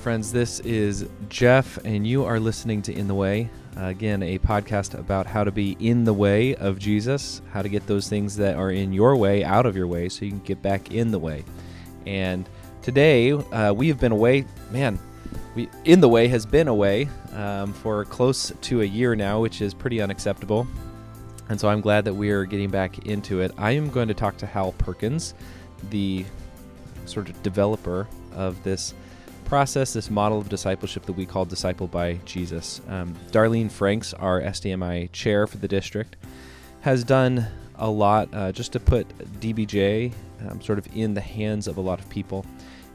Friends. This is Jeff, and you are listening to In the Way. Uh, again, a podcast about how to be in the way of Jesus, how to get those things that are in your way out of your way so you can get back in the way. And today, uh, we have been away. Man, we, In the Way has been away um, for close to a year now, which is pretty unacceptable. And so I'm glad that we are getting back into it. I am going to talk to Hal Perkins, the sort of developer of this process, this model of discipleship that we call Disciple by Jesus. Um, Darlene Franks, our SDMI chair for the district, has done a lot uh, just to put DBJ um, sort of in the hands of a lot of people.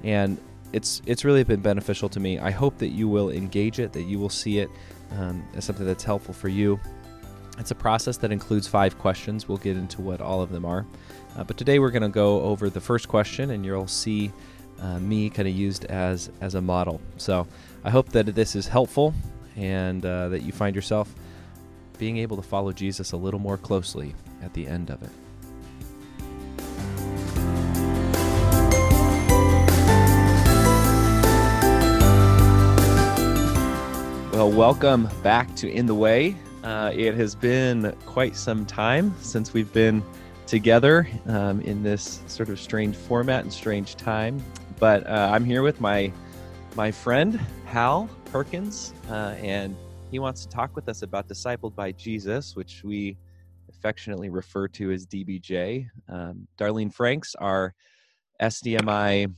And it's it's really been beneficial to me. I hope that you will engage it, that you will see it um, as something that's helpful for you. It's a process that includes five questions. We'll get into what all of them are. Uh, but today we're going to go over the first question, and you'll see uh, me kind of used as as a model. So I hope that this is helpful and uh, that you find yourself being able to follow Jesus a little more closely at the end of it. Well, welcome back to In the Way. Uh, it has been quite some time since we've been together um, in this sort of strange format and strange time. But uh, I'm here with my my friend Hal Perkins, uh, and he wants to talk with us about Discipled by Jesus, which we affectionately refer to as DBJ. Um, Darlene Franks, our SDMI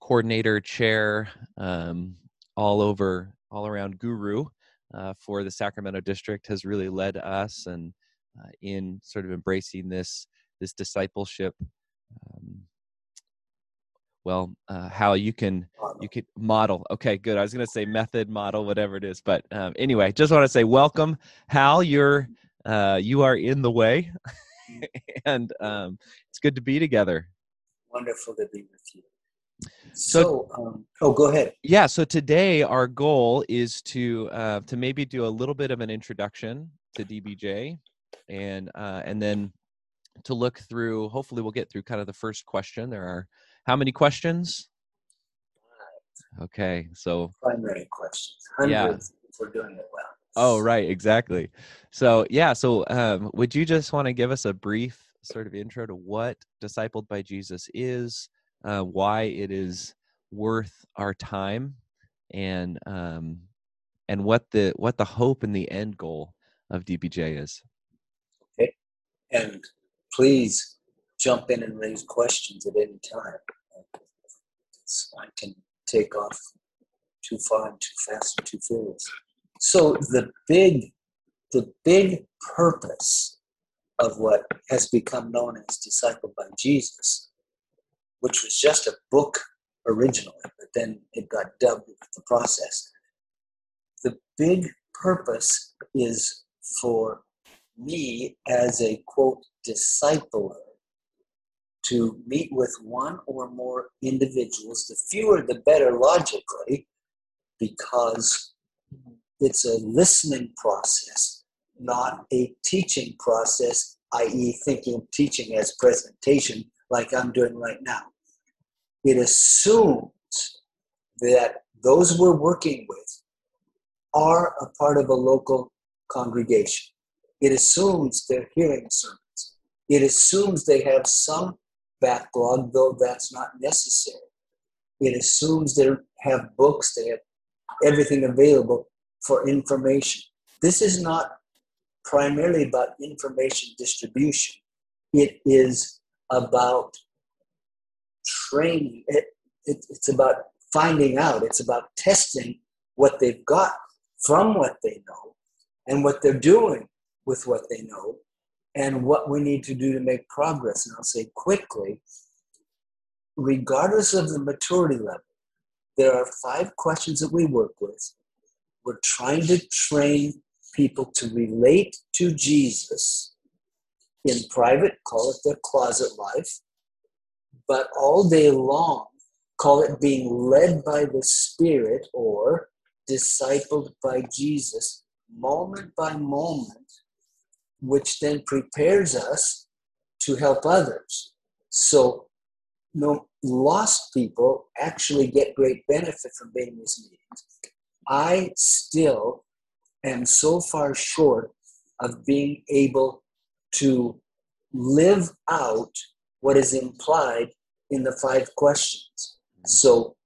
coordinator, chair, um, all over, all around guru uh, for the Sacramento district, has really led us and uh, in sort of embracing this this discipleship um, well uh, how you can you can model okay good i was going to say method model whatever it is but um, anyway just want to say welcome hal you're uh, you are in the way and um, it's good to be together. Wonderful to be with you. So, so um, oh go ahead. Yeah so today our goal is to uh, to maybe do a little bit of an introduction to dbj and uh, and then to look through hopefully we'll get through kind of the first question. There are how many questions? Okay, so primary questions. Hundreds yeah. if we're doing it well. Oh, right, exactly. So, yeah, so um, would you just want to give us a brief sort of intro to what Discipled by Jesus is, uh, why it is worth our time, and um, and what the what the hope and the end goal of DBJ is? Okay, and please jump in and raise questions at any time. I can take off too far and too fast and too furious. So the big, the big purpose of what has become known as Disciple by Jesus, which was just a book originally, but then it got dubbed with the process. The big purpose is for me as a quote discipler to meet with one or more individuals. The fewer, the better, logically, because it's a listening process, not a teaching process, i.e., thinking of teaching as presentation, like I'm doing right now. It assumes that those we're working with are a part of a local congregation. It assumes they're hearing sermons. It assumes they have some backlog, though that's not necessary. It assumes they have books, they have everything available for information. This is not primarily about information distribution, it is about training. It, it, it's about finding out, it's about testing what they've got from what they know and what they're doing with what they know and what we need to do to make progress. And I'll say quickly, regardless of the maturity level, there are five questions that we work with. We're trying to train people to relate to Jesus in private, call it their closet life, but all day long, call it being led by the Spirit or discipled by Jesus, moment by moment which then prepares us to help others. So no lost people actually get great benefit from being in these meetings. I still am so far short of being able to live out what is implied in the five questions. So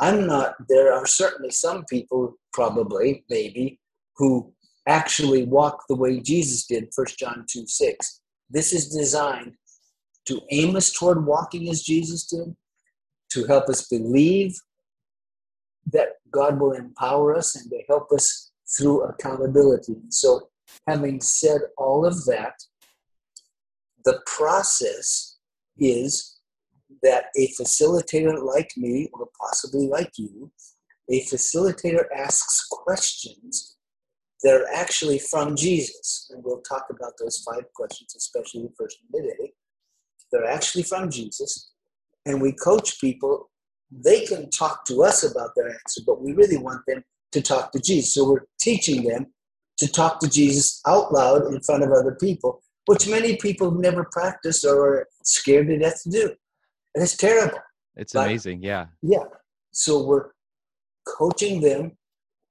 I'm not, there are certainly some people, probably, maybe, who actually walk the way Jesus did, 1 John 2 6. This is designed to aim us toward walking as Jesus did, to help us believe that God will empower us and to help us through accountability. So, having said all of that, the process is that a facilitator like me, or possibly like you, a facilitator asks questions that are actually from Jesus. And we'll talk about those five questions, especially the first midday. They're actually from Jesus. And we coach people. They can talk to us about their answer, but we really want them to talk to Jesus. So we're teaching them to talk to Jesus out loud in front of other people, which many people have never practiced or are scared to death to do. And it's terrible. It's but, amazing. Yeah. Yeah. So we're coaching them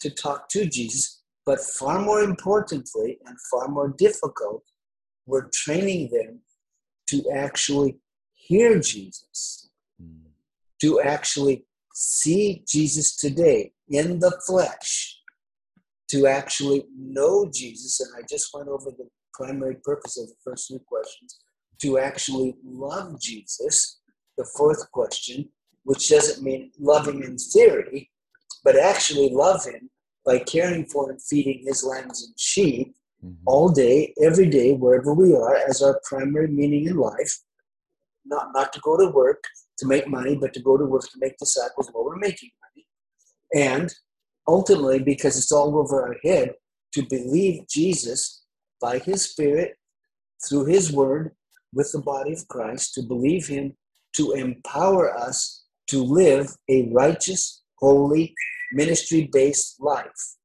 to talk to Jesus, but far more importantly and far more difficult, we're training them to actually hear Jesus, to actually see Jesus today in the flesh, to actually know Jesus. And I just went over the primary purpose of the first three questions to actually love Jesus the fourth question, which doesn't mean loving in theory, but actually love him by caring for and feeding his lambs and sheep mm-hmm. all day, every day, wherever we are, as our primary meaning in life. Not, not to go to work to make money, but to go to work to make disciples while we're making money. And ultimately, because it's all over our head, to believe Jesus by his Spirit, through his word, with the body of Christ, to believe him to empower us to live a righteous, holy, ministry based life.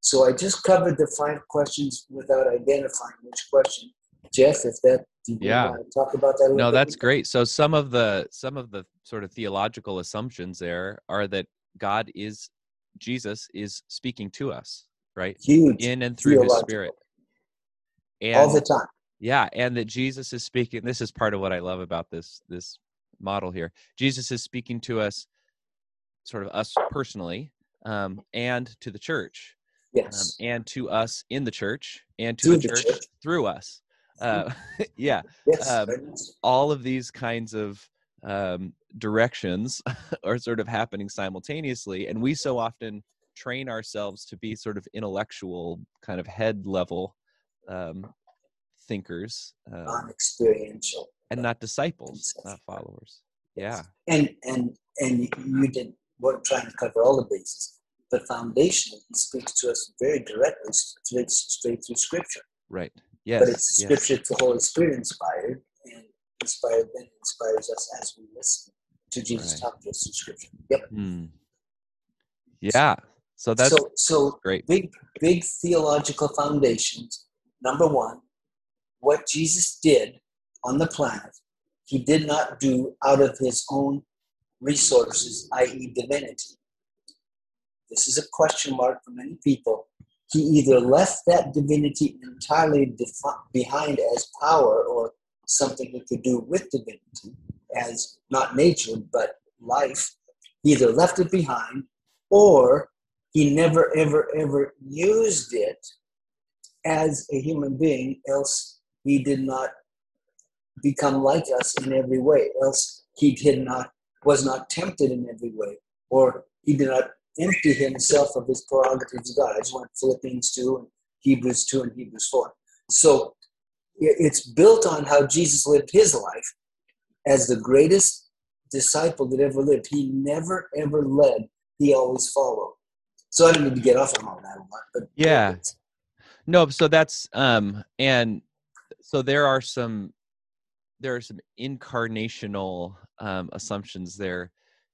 So I just covered the five questions without identifying which question. Jeff, if that yeah. talk about that no that's great. So some of the some of the sort of theological assumptions there are that god is jesus is speaking to us right? Huge in and through his spirit. And, all the time. Yeah and that jesus is speaking this is part of what i love about this this model here. Jesus is speaking to us, sort of us personally, um, and to the church. Um, yes. Um, and to us in the church, and to the, the church, church, through us. Uh, yeah. Yes. Um, all of these kinds of um, directions are sort of happening simultaneously, and we so often train ourselves to be sort of intellectual, kind of head level um, thinkers, uh, non-experiential and not disciples, not followers. Yeah. And and and you did weren't trying to cover all the bases, but foundationally, he speaks to us very directly, straight, straight through Scripture. Right. Yes. But it's Scripture yes. the Holy Spirit inspired, and inspired then inspires us as we listen to Jesus right. talk to us through Scripture. Yep. Hmm. Yeah. So that's so, so great. Big big theological foundations. Number one, what Jesus did on the planet, he did not do out of his own resources, i.e., divinity. This is a question mark for many people. He either left that divinity entirely defi- behind as power or something he could do with divinity, as not nature, but life. He either left it behind or he never, ever, ever used it as a human being, else he did not become like us in every way, else he did not was not tempted in every way, or he did not empty himself of his prerogatives God. I just want Philippians 2 and Hebrews 2 and Hebrews 4. So it's built on how Jesus lived his life as the greatest disciple that ever lived. He never ever led, he always followed. So I don't need to get off on all that a lot, but yeah. No, so that's um and so there are some there are some incarnational um, assumptions there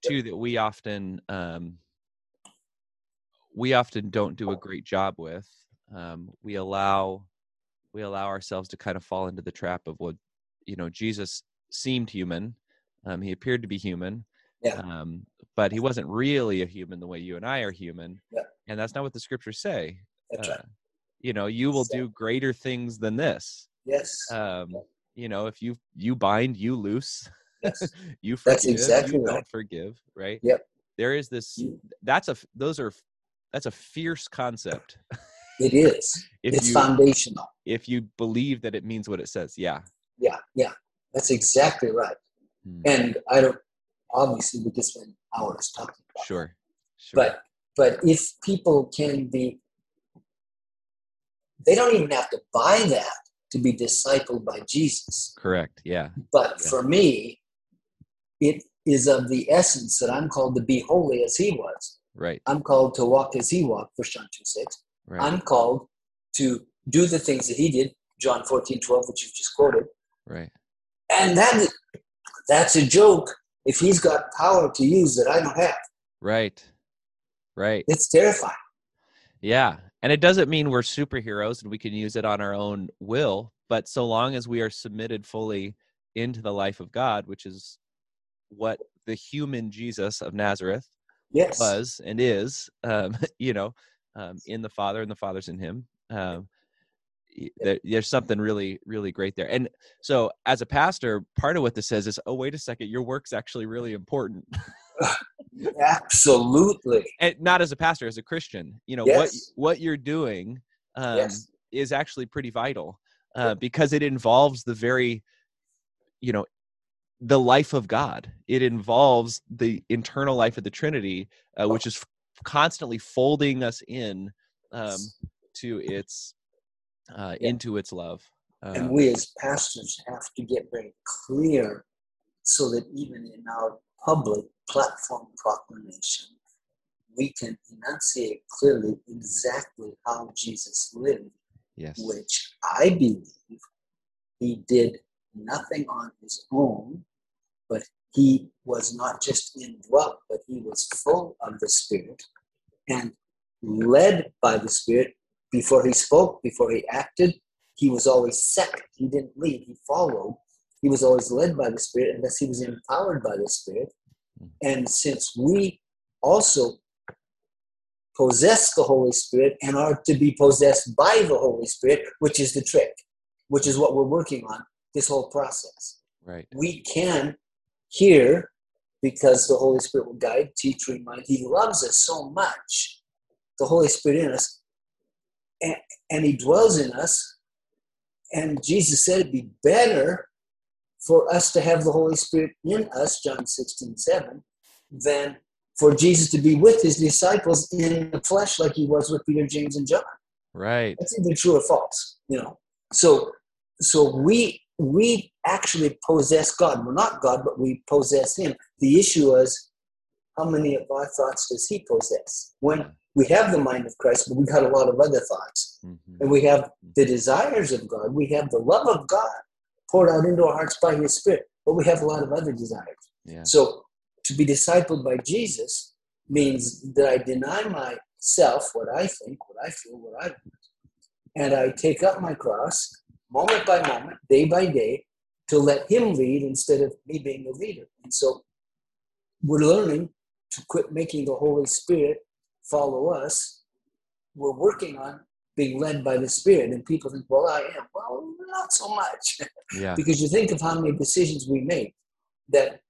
too that we often um, we often don't do a great job with. Um, we allow we allow ourselves to kind of fall into the trap of what you know Jesus seemed human, Um, he appeared to be human. Yeah. Um, but he wasn't really a human the way you and I are human. Yeah. And that's not what the scriptures say. Uh. You know, you will do greater things than this. Yes. Um, you know, if you you bind, you loose. yes. you forgive, That's exactly you right. don't forgive, right? Yep. There is this. That's a. Those are. That's a fierce concept. It is. If it's you foundational. if you believe that it means what it says, yeah. Yeah. Yeah. That's exactly right. Hmm. And I don't. Obviously, we could spend hours talking about. it. Sure. Sure. But but if people can be, they don't even have to buy that to be discipled by Jesus. correct. Yeah. But Yeah. for me, it is of the essence that I'm called to be holy as he was. Right. I'm called to walk as he walked, First John 2 6. Right. I'm called to do the things that he did, John 14 12, which you've just quoted. right. And that, that's a joke if he's got power to use that I don't have. Right. Right. It's terrifying. Yeah. And it doesn't mean we're superheroes and we can use it on our own will, but so long as we are submitted fully into the life of God, which is what the human Jesus of Nazareth Yes. was and is, um, you know, um, in the Father and the Father's in him. Um, there, there's something really, really great there. And so, as a pastor, part of what this says is, oh, wait a second, your work's actually really important. Absolutely. and not as a pastor, as a Christian. You know what Yes. what you're doing um, Yes. is actually pretty vital uh, because it involves the very, you know, the life of God. It involves the internal life of the Trinity, uh, which is f- constantly folding us in um, to its uh, Yeah. into its love. And Um, we as pastors have to get very clear so that even in our public platform proclamation, we can enunciate clearly exactly how Jesus lived, yes. which I believe he did nothing on his own, but he was not just indwelt, but he was full of the Spirit and led by the Spirit before he spoke, before he acted. He was always second. He didn't lead, he followed. He was always led by the Spirit, and thus he was empowered by the Spirit. Mm-hmm. And since we also possess the Holy Spirit and are to be possessed by the Holy Spirit, which is the trick, which is what we're working on this whole process. Right. We can hear because the Holy Spirit will guide, teach, remind. He loves us so much, the Holy Spirit in us, and, and He dwells in us. And Jesus said it'd be better for us to have the Holy Spirit in us, John 16, 7, than for Jesus to be with his disciples in the flesh like he was with Peter, James, and John. Right. That's either true or false, you know. So so we we actually possess God. We're not God, but we possess him. The issue is how many of our thoughts does he possess? When we have the mind of Christ, but we got a lot of other thoughts. Mhm. And we have the desires of God. We have the love of God poured out into our hearts by his spirit. But we have a lot of other desires. Yeah. So to be discipled by Jesus means that I deny myself what I think, what I feel, what I want, and I take up my cross moment by moment, day by day, to let Him lead instead of me being the leader. And so we're learning to quit making the Holy Spirit follow us. We're working on being led by the Spirit, and people think, "Well, I am." Well, not so much Yeah. because you think of how many decisions we make that,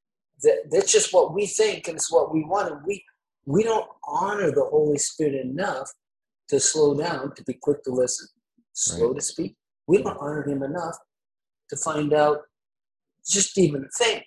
that that's just what we think and it's what we want and we we don't honor the holy spirit enough to slow down to be quick to listen slow Right. to speak we don't honor him enough to find out just even think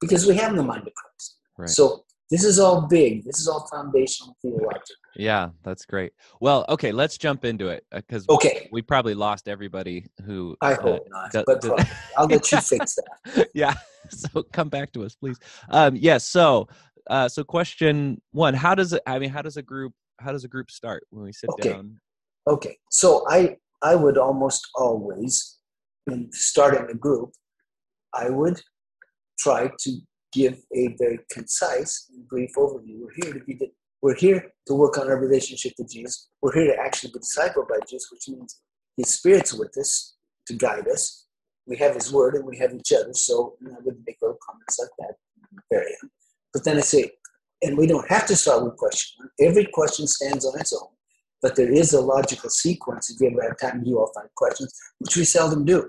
because we have the mind of christ Right. so this is all big this is all foundational theological Yeah, that's great. Well, okay, let's jump into it because okay we probably lost everybody who. i uh, hope not do- but probably. i'll let you fix that yeah. So come back to us, please. Um, yes. so, uh, so question one: How does it? I mean, how does a group? How does a group start when we sit Okay. down? Okay, so I I would almost always, in starting a group, I would try to give a very concise and brief overview. We're here to be the, we're here to work on our relationship with Jesus. We're here to actually be discipled by Jesus, which means His Spirit's with us to guide us. We have His Word and we have each other. So I wouldn't make little comments like that. young. But then I say, and we don't have to start with question one. Every question stands on its own, but there is a logical sequence if you ever have time to do all five questions, which we seldom do.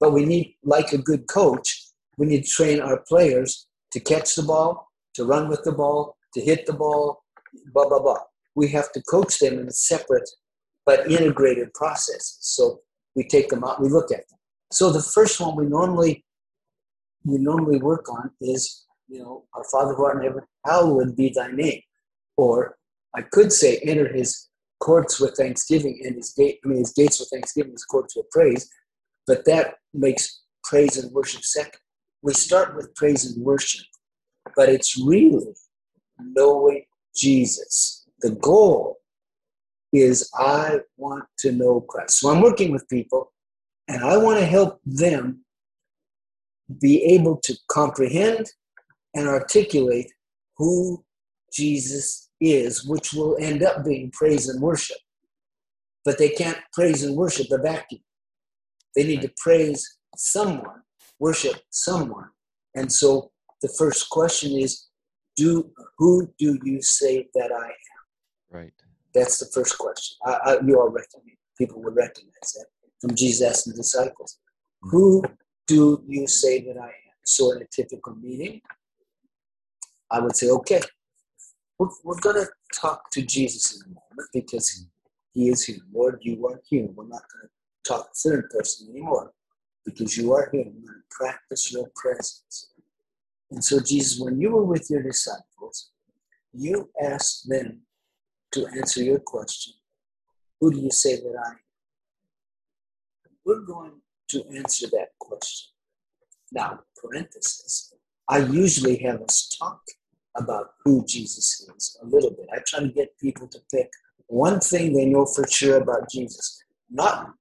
But we need, like a good coach, we need to train our players to catch the ball, to run with the ball, to hit the ball, blah, blah, blah. We have to coach them in separate but integrated processes. So we take them out, we look at them. So the first one we normally we normally work on is, you know, our Father who art in heaven, hallowed be thy name. Or I could say, enter his courts with thanksgiving and his gate, I mean, his gates with thanksgiving, his courts with praise. But that makes praise and worship second. We start with praise and worship, but it's really knowing Jesus. The goal is I want to know Christ. So I'm working with people and I want to help them be able to comprehend and articulate who Jesus is, which will end up being praise and worship. But they can't praise and worship the vacuum. They need to praise someone, worship someone. And so the first question is, do who do you say that I am? Right. That's the first question. I, I, you all recognize, people would recognize that from Jesus and the disciples. Mm-hmm. Who do you say that I am? So in a typical meeting, I would say, okay, we're, we're going to talk to Jesus in a moment because he is here. Lord, you are here. We're not going to talk third person anymore because you are here. To practice your presence. And so, Jesus, when you were with your disciples, you asked them to answer your question Who do you say that I am? We're going to answer that question. Now, parenthesis, I usually have us talk about who Jesus is a little bit. I try to get people to pick one thing they know for sure about Jesus, not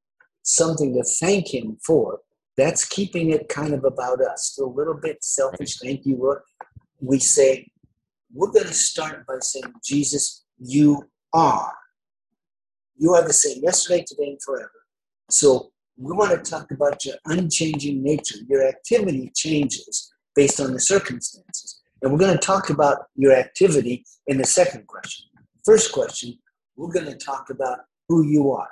something to thank him for. That's keeping it kind of about us, Still a little bit selfish. Thank you, Lord. We say, we're going to start by saying, Jesus, you are. You are the same yesterday, today, and forever. So we want to talk about your unchanging nature. Your activity changes based on the circumstances. And we're going to talk about your activity in the second question. First question, we're going to talk about who you are.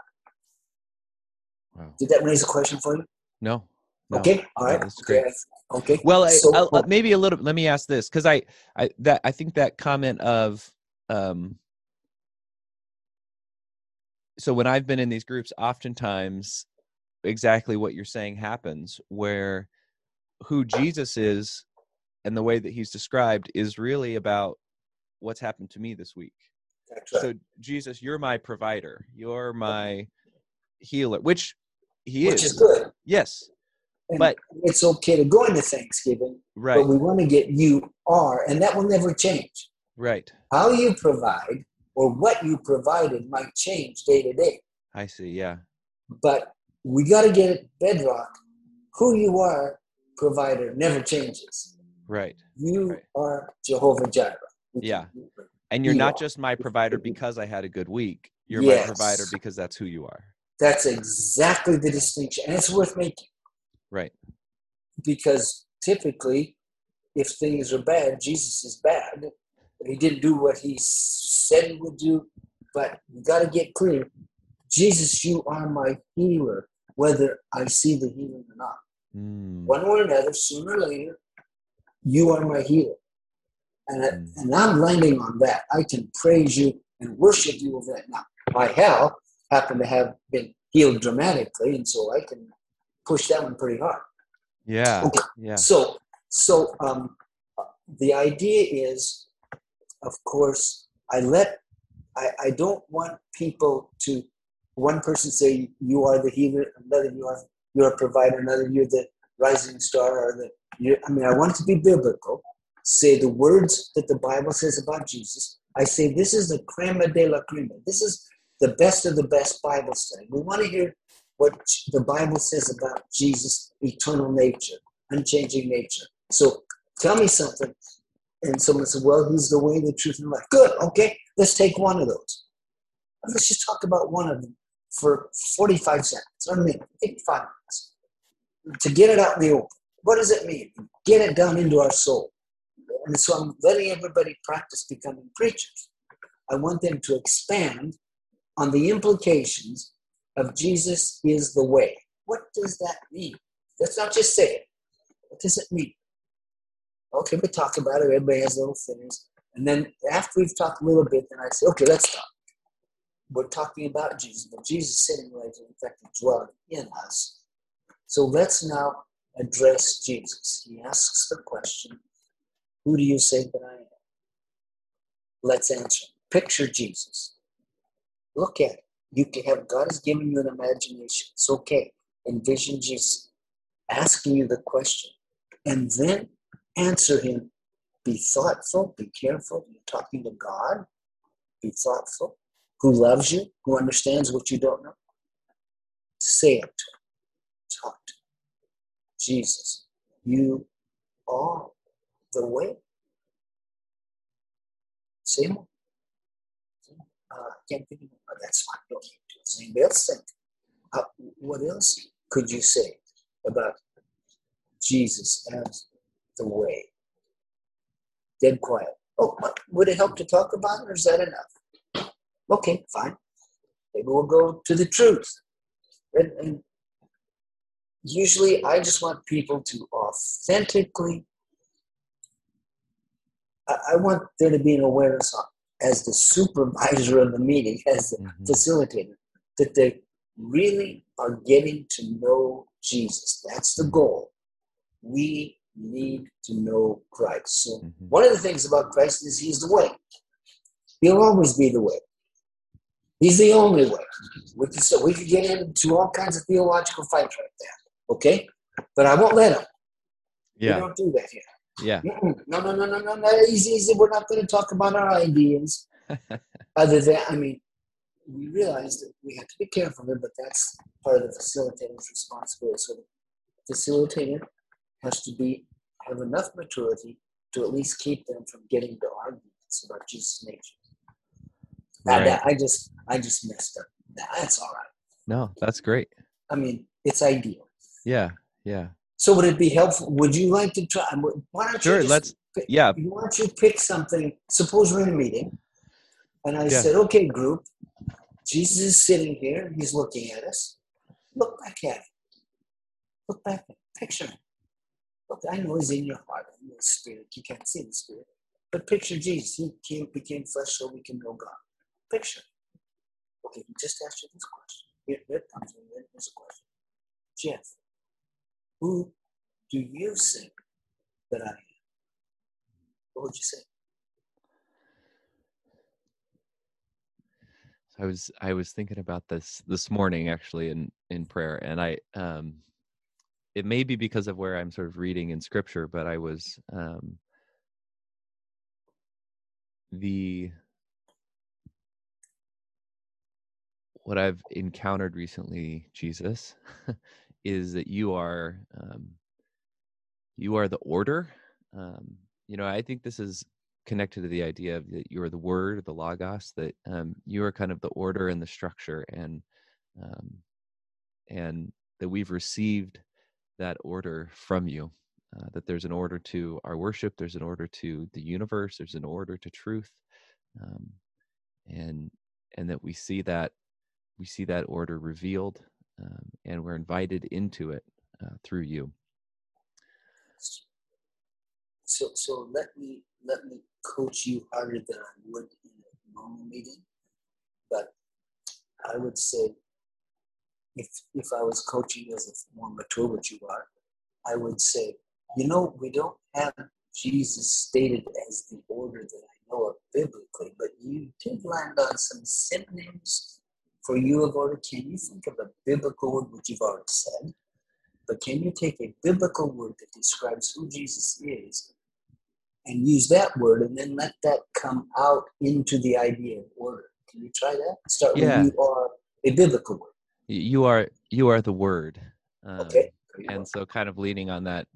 Wow. Did that raise a question for you? No. no. Okay. All right. that's great. Okay. Well, so, I, maybe a little. Let me ask this because I, I that I think that comment of, um, so when I've been in these groups, oftentimes exactly what you're saying happens where who Jesus is and the way that he's described is really about what's happened to me this week. Right. So Jesus, you're my provider. You're my healer, which he which is. is good. Yes. And but it's okay to go into Thanksgiving. Right. But we want to get you are, and that will never change. Right. How you provide or what you provided might change day to day. I see, yeah. But we got to get it bedrock. Who you are, provider, never changes. Right. You right. are Jehovah Jireh. Yeah. And you're not just my provider because I had a good week. You're yes. my provider because that's who you are. That's exactly the distinction. And it's worth making. Right. Because typically, if things are bad, Jesus is bad. He didn't do what he said he would do. But you got to get clear Jesus, you are my healer, whether I see the healing or not. Mm. One way or another, sooner or later, you are my healer. And, mm. I, and I'm landing on that. I can praise you and worship you over that. Now, my hell happened to have been healed dramatically, and so I can push that one pretty hard. Yeah. Okay. Yeah. So, so um, the idea is, of course, I let I, I don't want people to one person say you are the healer, another you are you're a provider, another you're the rising star, or the I mean, I want it to be biblical. Say the words that the Bible says about Jesus. I say this is the crema de la crema. This is the best of the best Bible study. We want to hear what the Bible says about Jesus' eternal nature, unchanging nature. So tell me something. And someone said, Well, he's the way, the truth, and life. Good, okay, let's take one of those. Let's just talk about one of them for 45 seconds or a minute, 55 minutes to get it out in the open. What does it mean? Get it down into our soul. And so I'm letting everybody practice becoming preachers. I want them to expand on the implications of Jesus is the way. What does that mean? Let's not just say it. What does it mean? Okay, we talk about it. Everybody has little things. And then after we've talked a little bit, then I say, okay, let's talk. We're talking about Jesus, but Jesus sitting right in fact dwelling in us. So let's now address Jesus. He asks the question, Who do you say that I am? Let's answer. Picture Jesus. Look at it. You can have God has given you an imagination. It's okay. Envision Jesus asking you the question. And then answer him. Be thoughtful, be careful. You're talking to God. Be thoughtful. Who loves you, who understands what you don't know. Say it. Talk to him. Jesus, you are the way. Say more. Uh, I can't think of it. Oh, that's fine. Don't need to. Does anybody else? Uh, what else could you say about Jesus as the way? Dead quiet. Oh, would it help to talk about it, or is that enough? Okay, fine. Maybe we'll go to the truth. And, and usually, I just want people to authentically. I, I want there to be an awareness on, as the supervisor of the meeting, as the mm-hmm. facilitator, that they really are getting to know Jesus. That's the goal. We need to know Christ. So, mm-hmm. one of the things about Christ is He's the way. He'll always be the way. He's the only way. We could, so we could get into all kinds of theological fights right there, okay? But I won't let him. Yeah. We don't do that here. Yeah. No, no, no, no, no, no. Easy, easy. We're not going to talk about our ideas. Other than, I mean, we realize that we have to be careful here, but that's part of the facilitator's responsibility. So the facilitator has to be have enough maturity to at least keep them from getting to arguments about Jesus' nature. Right. That, I just I just messed up. That's all right. No, that's great. I mean, it's ideal. Yeah, yeah. So would it be helpful? Would you like to try? Why don't sure, you? Sure, let's. Pick, yeah. Why don't you pick something? Suppose we're in a meeting, and I yeah. said, "Okay, group, Jesus is sitting here. He's looking at us. Look back at him. Look back at him. Picture him. Look, I know he's in your heart, in your spirit. You can't see the spirit. But picture Jesus. He came, became flesh so we can know God. Picture. Okay, just asked you this question. Here, here comes Here's a question. Jeff, who do you think that I am? What would you say? I was I was thinking about this this morning actually in in prayer, and I um, it may be because of where I'm sort of reading in Scripture, but I was um, the what I've encountered recently, Jesus, is that you are um, you are the order. Um, you know, I think this is connected to the idea of that you are the word, the logos, that um, you are kind of the order and the structure, and um, and that we've received that order from you. Uh, that there's an order to our worship, there's an order to the universe, there's an order to truth, um, and and that we see that we see that order revealed, um, and we're invited into it uh, through you. So, so let me let me coach you harder than I would in a normal meeting. But I would say, if if I was coaching as a more mature what you are, I would say, you know, we don't have Jesus stated as the order that I know of biblically, but you did land on some synonyms for you of order. Can you think of a biblical word which you've already said? But can you take a biblical word that describes who Jesus is and use that word and then let that come out into the idea of order. Can you try that? Start yeah. with you are a biblical word. You are you are the word. Um, okay. And so kind of leaning on that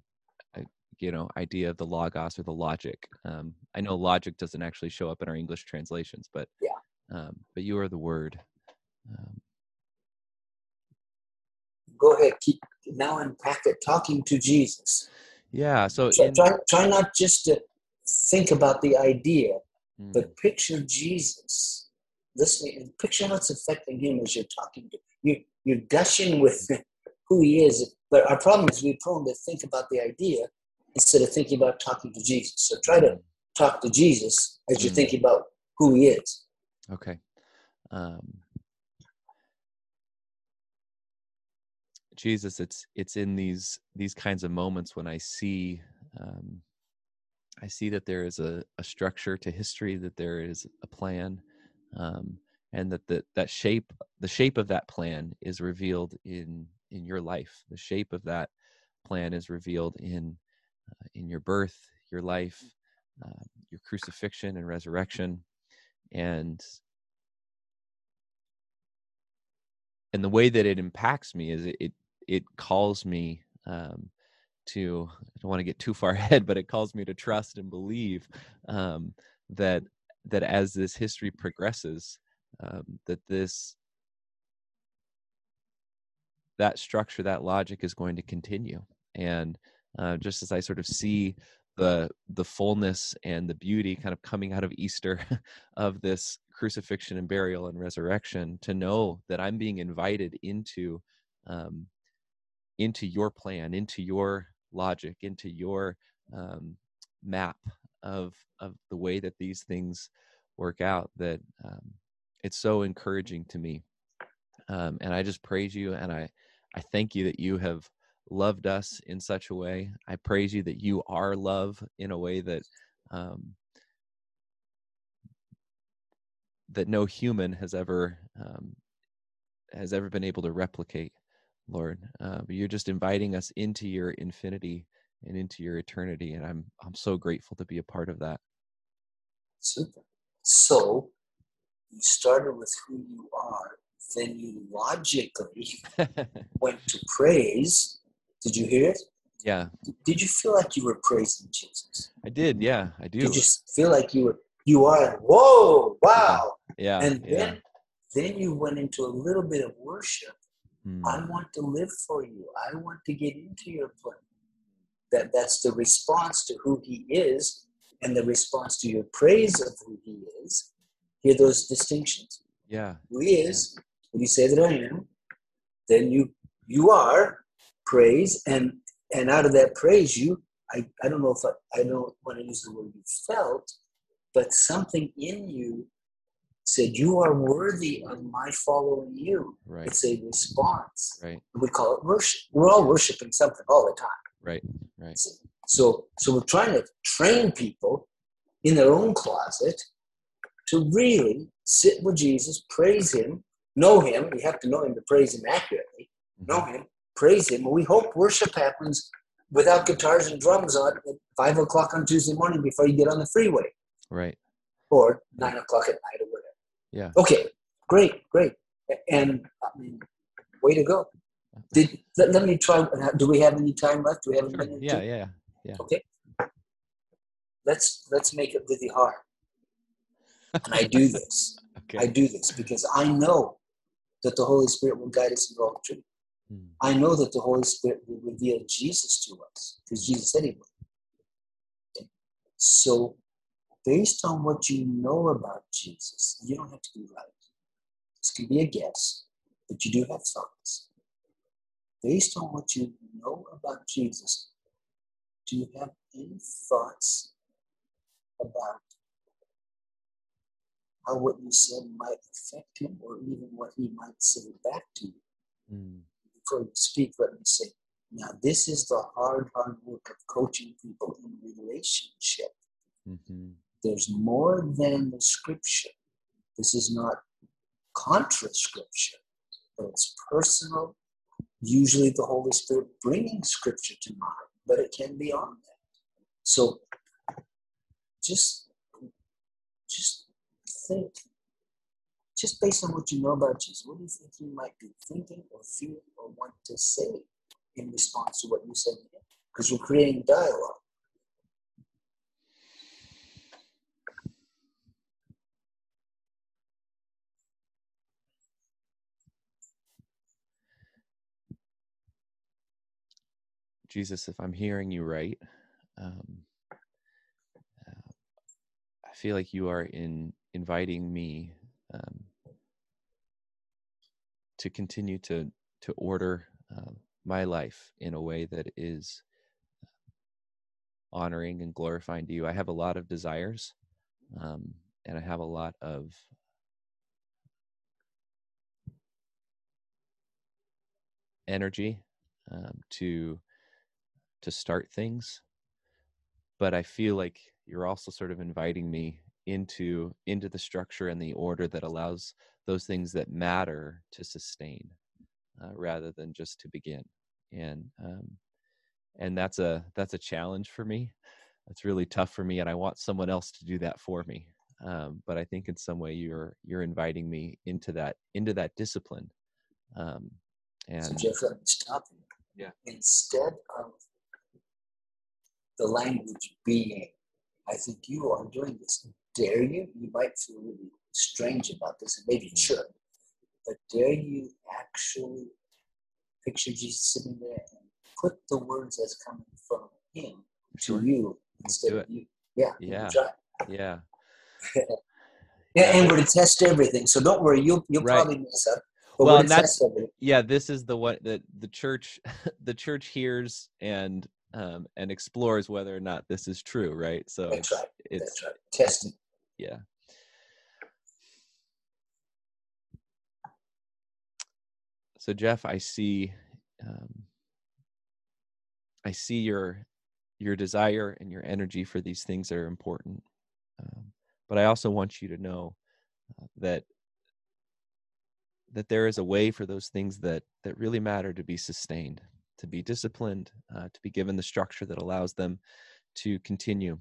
uh, you know idea of the logos or the logic. Um, I know logic doesn't actually show up in our English translations, but yeah. Um, but you are the word. Um, Go ahead. Keep now unpack it. Talking to Jesus. Yeah. So try, in, try, try not just to think about the idea, Mm. but picture Jesus listening and picture how it's affecting him as you're talking to you. You're gushing with who he is. But our problem is we're prone to think about the idea instead of thinking about talking to Jesus. So try to talk to Jesus as you're Mm. thinking about who he is. Okay. Um, Jesus, it's it's in these these kinds of moments when I see um, I see that there is a, a structure to history, that there is a plan, um, and that the, that shape the shape of that plan is revealed in in your life. The shape of that plan is revealed in uh, in your birth, your life, uh, your crucifixion and resurrection, and and the way that it impacts me is it it, it calls me um, to I don't want to get too far ahead, but it calls me to trust and believe um, that that as this history progresses, um, that this that structure, that logic is going to continue, and uh, just as I sort of see the the fullness and the beauty kind of coming out of Easter of this crucifixion and burial and resurrection, to know that I'm being invited into um, into your plan, into your logic, into your um, map of of the way that these things work out. That um, it's so encouraging to me, um, and I just praise you and I I thank you that you have loved us in such a way. I praise you that you are love in a way that um, that no human has ever um, has ever been able to replicate. Lord. Uh, but you're just inviting us into your infinity and into your eternity, and I'm I'm so grateful to be a part of that. Super. So you started with who you are, then you logically went to praise. Did you hear it? yeah, Did you feel like you were praising Jesus? I did. Yeah, I do. Did you just feel like you were you are whoa, wow. yeah, and yeah. then then you went into a little bit of worship. Mm, I want to live for you. I want to get into your plan. That that's the response to who he is and the response to your praise of who he is. Hear those distinctions? yeah, Who he is, when you say that I am, then you you are praise and and out of that praise you I, I don't know if I, I don't want to use the word you felt, but something in you said you are worthy of my following you. right, It's a response. right, We call it worship. We're all worshiping something all the time. right, right. So, so we're trying to train people in their own closet to really sit with Jesus, praise Him, know Him. We have to know Him to praise Him accurately. Know Mhm. Him, praise Him. We hope worship happens without guitars and drums on at five o'clock on Tuesday morning before you get on the freeway, Right. or nine o'clock at night, or whatever. Yeah. Okay, great, great, and I mean, way to go. Did let, let me try. Do we have any time left? Do we have a Sure. minute? Yeah, two? yeah, yeah. Okay. Let's let's make it really hard. And I do this. Okay. I do this because I know that the Holy Spirit will guide us in all truth. Mm, I know that the Holy Spirit will reveal Jesus to us because Jesus said he would. So, based on what you know about Jesus, you don't have to be right. This can be a guess, but you do have thoughts. Based on what you know about Jesus, do you have any thoughts about how what you said might affect him or even what he might say back to you? mm, before you speak, let me say, now this is the hard, hard work of coaching people in relationship. mhm. There's more than the scripture. This is not contra scripture, but it's personal. Usually the Holy Spirit bringing scripture to mind, but it can be on that. So just, just think, just based on what you know about Jesus, what do you think you might be thinking or feeling or want to say in response to what you said? Because you're creating dialogue. Jesus, if I'm hearing you right, um, uh, I feel like you are in inviting me um, to continue to to order uh, my life in a way that is honoring and glorifying to you. I have a lot of desires, um, and I have a lot of energy um, to to start things, but I feel like you're also sort of inviting me into into the structure and the order that allows those things that matter to sustain uh, rather than just to begin and um, and that's a that's a challenge for me that's really tough for me and i want someone else to do that for me um, but i think in some way you're you're inviting me into that into that discipline um, and so Jeff, stop. Yeah. Instead of the language being, I think you are doing this. Dare you? You might feel really strange about this, and maybe you Mm-hmm. should. But dare you actually picture Jesus sitting there and put the words as coming from Him to you instead of you? Yeah. Yeah. Try. yeah Yeah, and we're to test everything. So don't worry, you'll you'll Right. probably mess up. But Well, and that's- yeah this is the one that the church the church hears and um and explores whether or not this is true right so That's it's right. it's That's right. Testing. yeah so jeff i see um, i see your your desire and your energy for these things that are important um, but i also want you to know uh, that that there is a way for those things that that really matter to be sustained to be disciplined uh, to be given the structure that allows them to continue.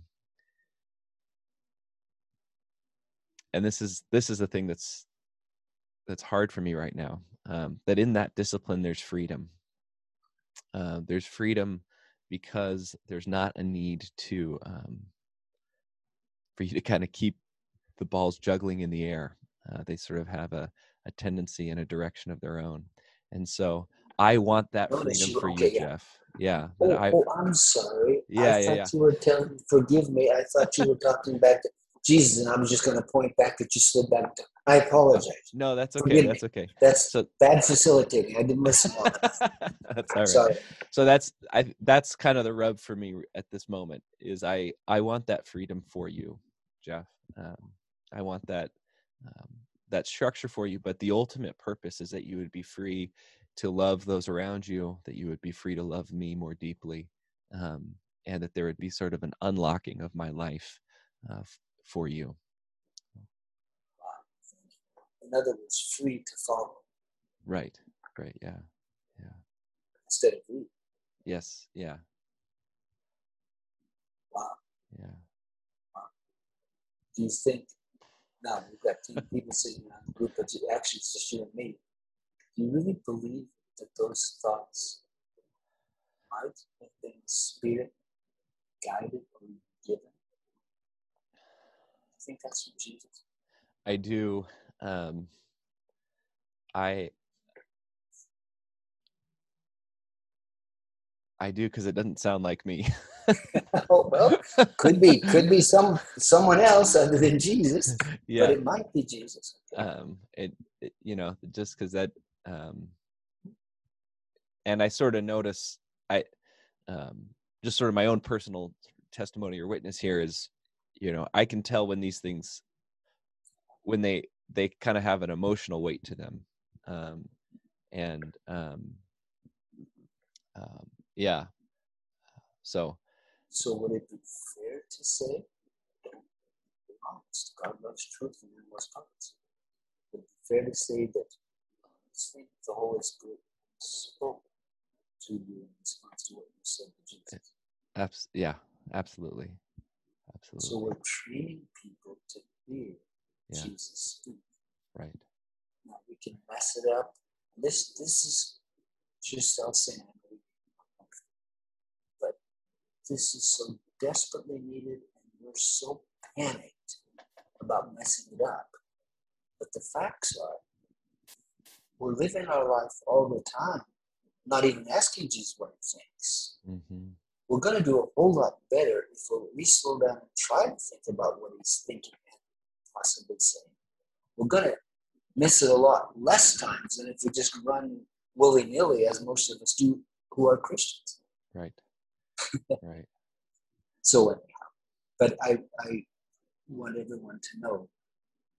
And this is this is the thing that's that's hard for me right now um, that in that discipline there's freedom. Uh, there's freedom because there's not a need to um, for you to kind of keep the balls juggling in the air. Uh, they sort of have a, a tendency in a direction of their own. And so i want that freedom you- for okay, you yeah. jeff yeah Oh, I, oh, I'm sorry. Yeah, I yeah, thought yeah. you were telling. Forgive me. I thought you were talking back to Jesus, and I was just going to point back that you slid back. To, I apologize. no that's okay Forgive me. that's okay That's so bad facilitating. I didn't listen. That's all right Sorry. so that's i that's kind of the rub for me at this moment is i i want that freedom for you jeff um, i want that um, that structure for you but the ultimate purpose is that you would be free to love those around you that you would be free to love me more deeply um, and that there would be sort of an unlocking of my life uh, f- for you In other words, free to follow right right yeah yeah. instead of we. yes yeah Wow. yeah Do you think? Now we've got people sitting around the group, but actually it's just you and me. Do you really believe that those thoughts might have been spirit guided or given? I think that's from Jesus. I do. Um, I I do because it doesn't sound like me. oh well, could be could be some someone else other than Jesus, yeah. but it might be Jesus. um, it, it you know just because that um, and I sort of notice I um, just sort of my own personal testimony or witness here is you know I can tell when these things when they they kind of have an emotional weight to them um, and um, um, yeah so So would it be fair to say, God loves truth and man loves parts? Would it be fair to say that honestly, the Holy Spirit spoke to you in response to what you said to Jesus? abs- yeah absolutely So we're training people to hear Yeah. Jesus speak. right Now we can mess it up. This this is just I'll say I know you're uncomfortable, but this is so desperately needed, and we're so panicked about messing it up. But the facts are, we're living our life all the time, not even asking Jesus what he thinks. hmm we're going to do a whole lot better if we slow down and try to think about what he's thinking and possibly saying. We're going to miss it a lot less times than if we just run willy nilly, as most of us do who are Christians. Right. right. So, anyhow, but I, I want everyone to know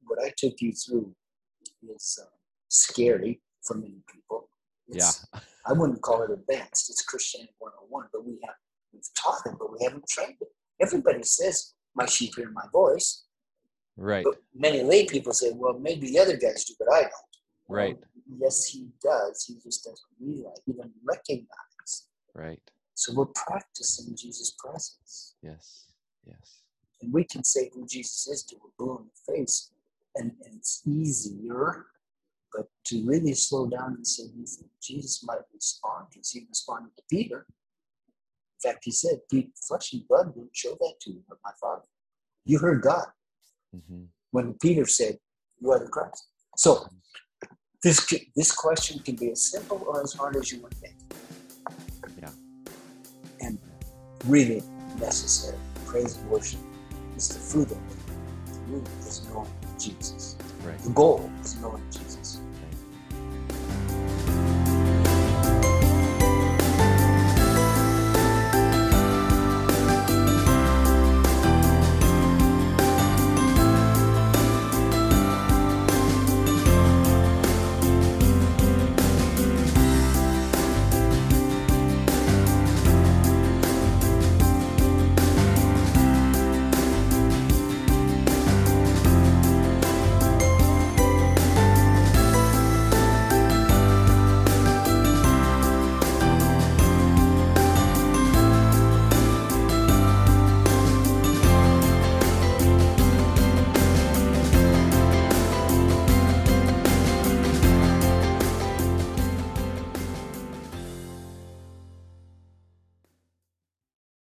what I took you through is uh, scary for many people. It's, yeah. I wouldn't call it advanced. It's Christianity 101, but we have we've taught it, but we haven't trained it. Everybody says, "My sheep hear my voice." Right. But many lay people say, "Well, maybe the other guys do, but I don't." Right. Well, yes, he does. He just doesn't realize, even recognize. Right. So we're practicing Jesus' presence. Yes. Yes. And we can say who Jesus is to a blue in the face, and, and it's easier. But to really slow down and say, you think Jesus might respond, because he responded to Peter. In fact, he said, flesh and blood didn't show that to you, but my Father. You heard God. Mm-hmm. When Peter said, You are the Christ. So this, this question can be as simple or as hard as you want to make Yeah. And really necessary. Praise and worship is the fruit of it. The root is knowing Jesus. Right. The goal is knowing Jesus.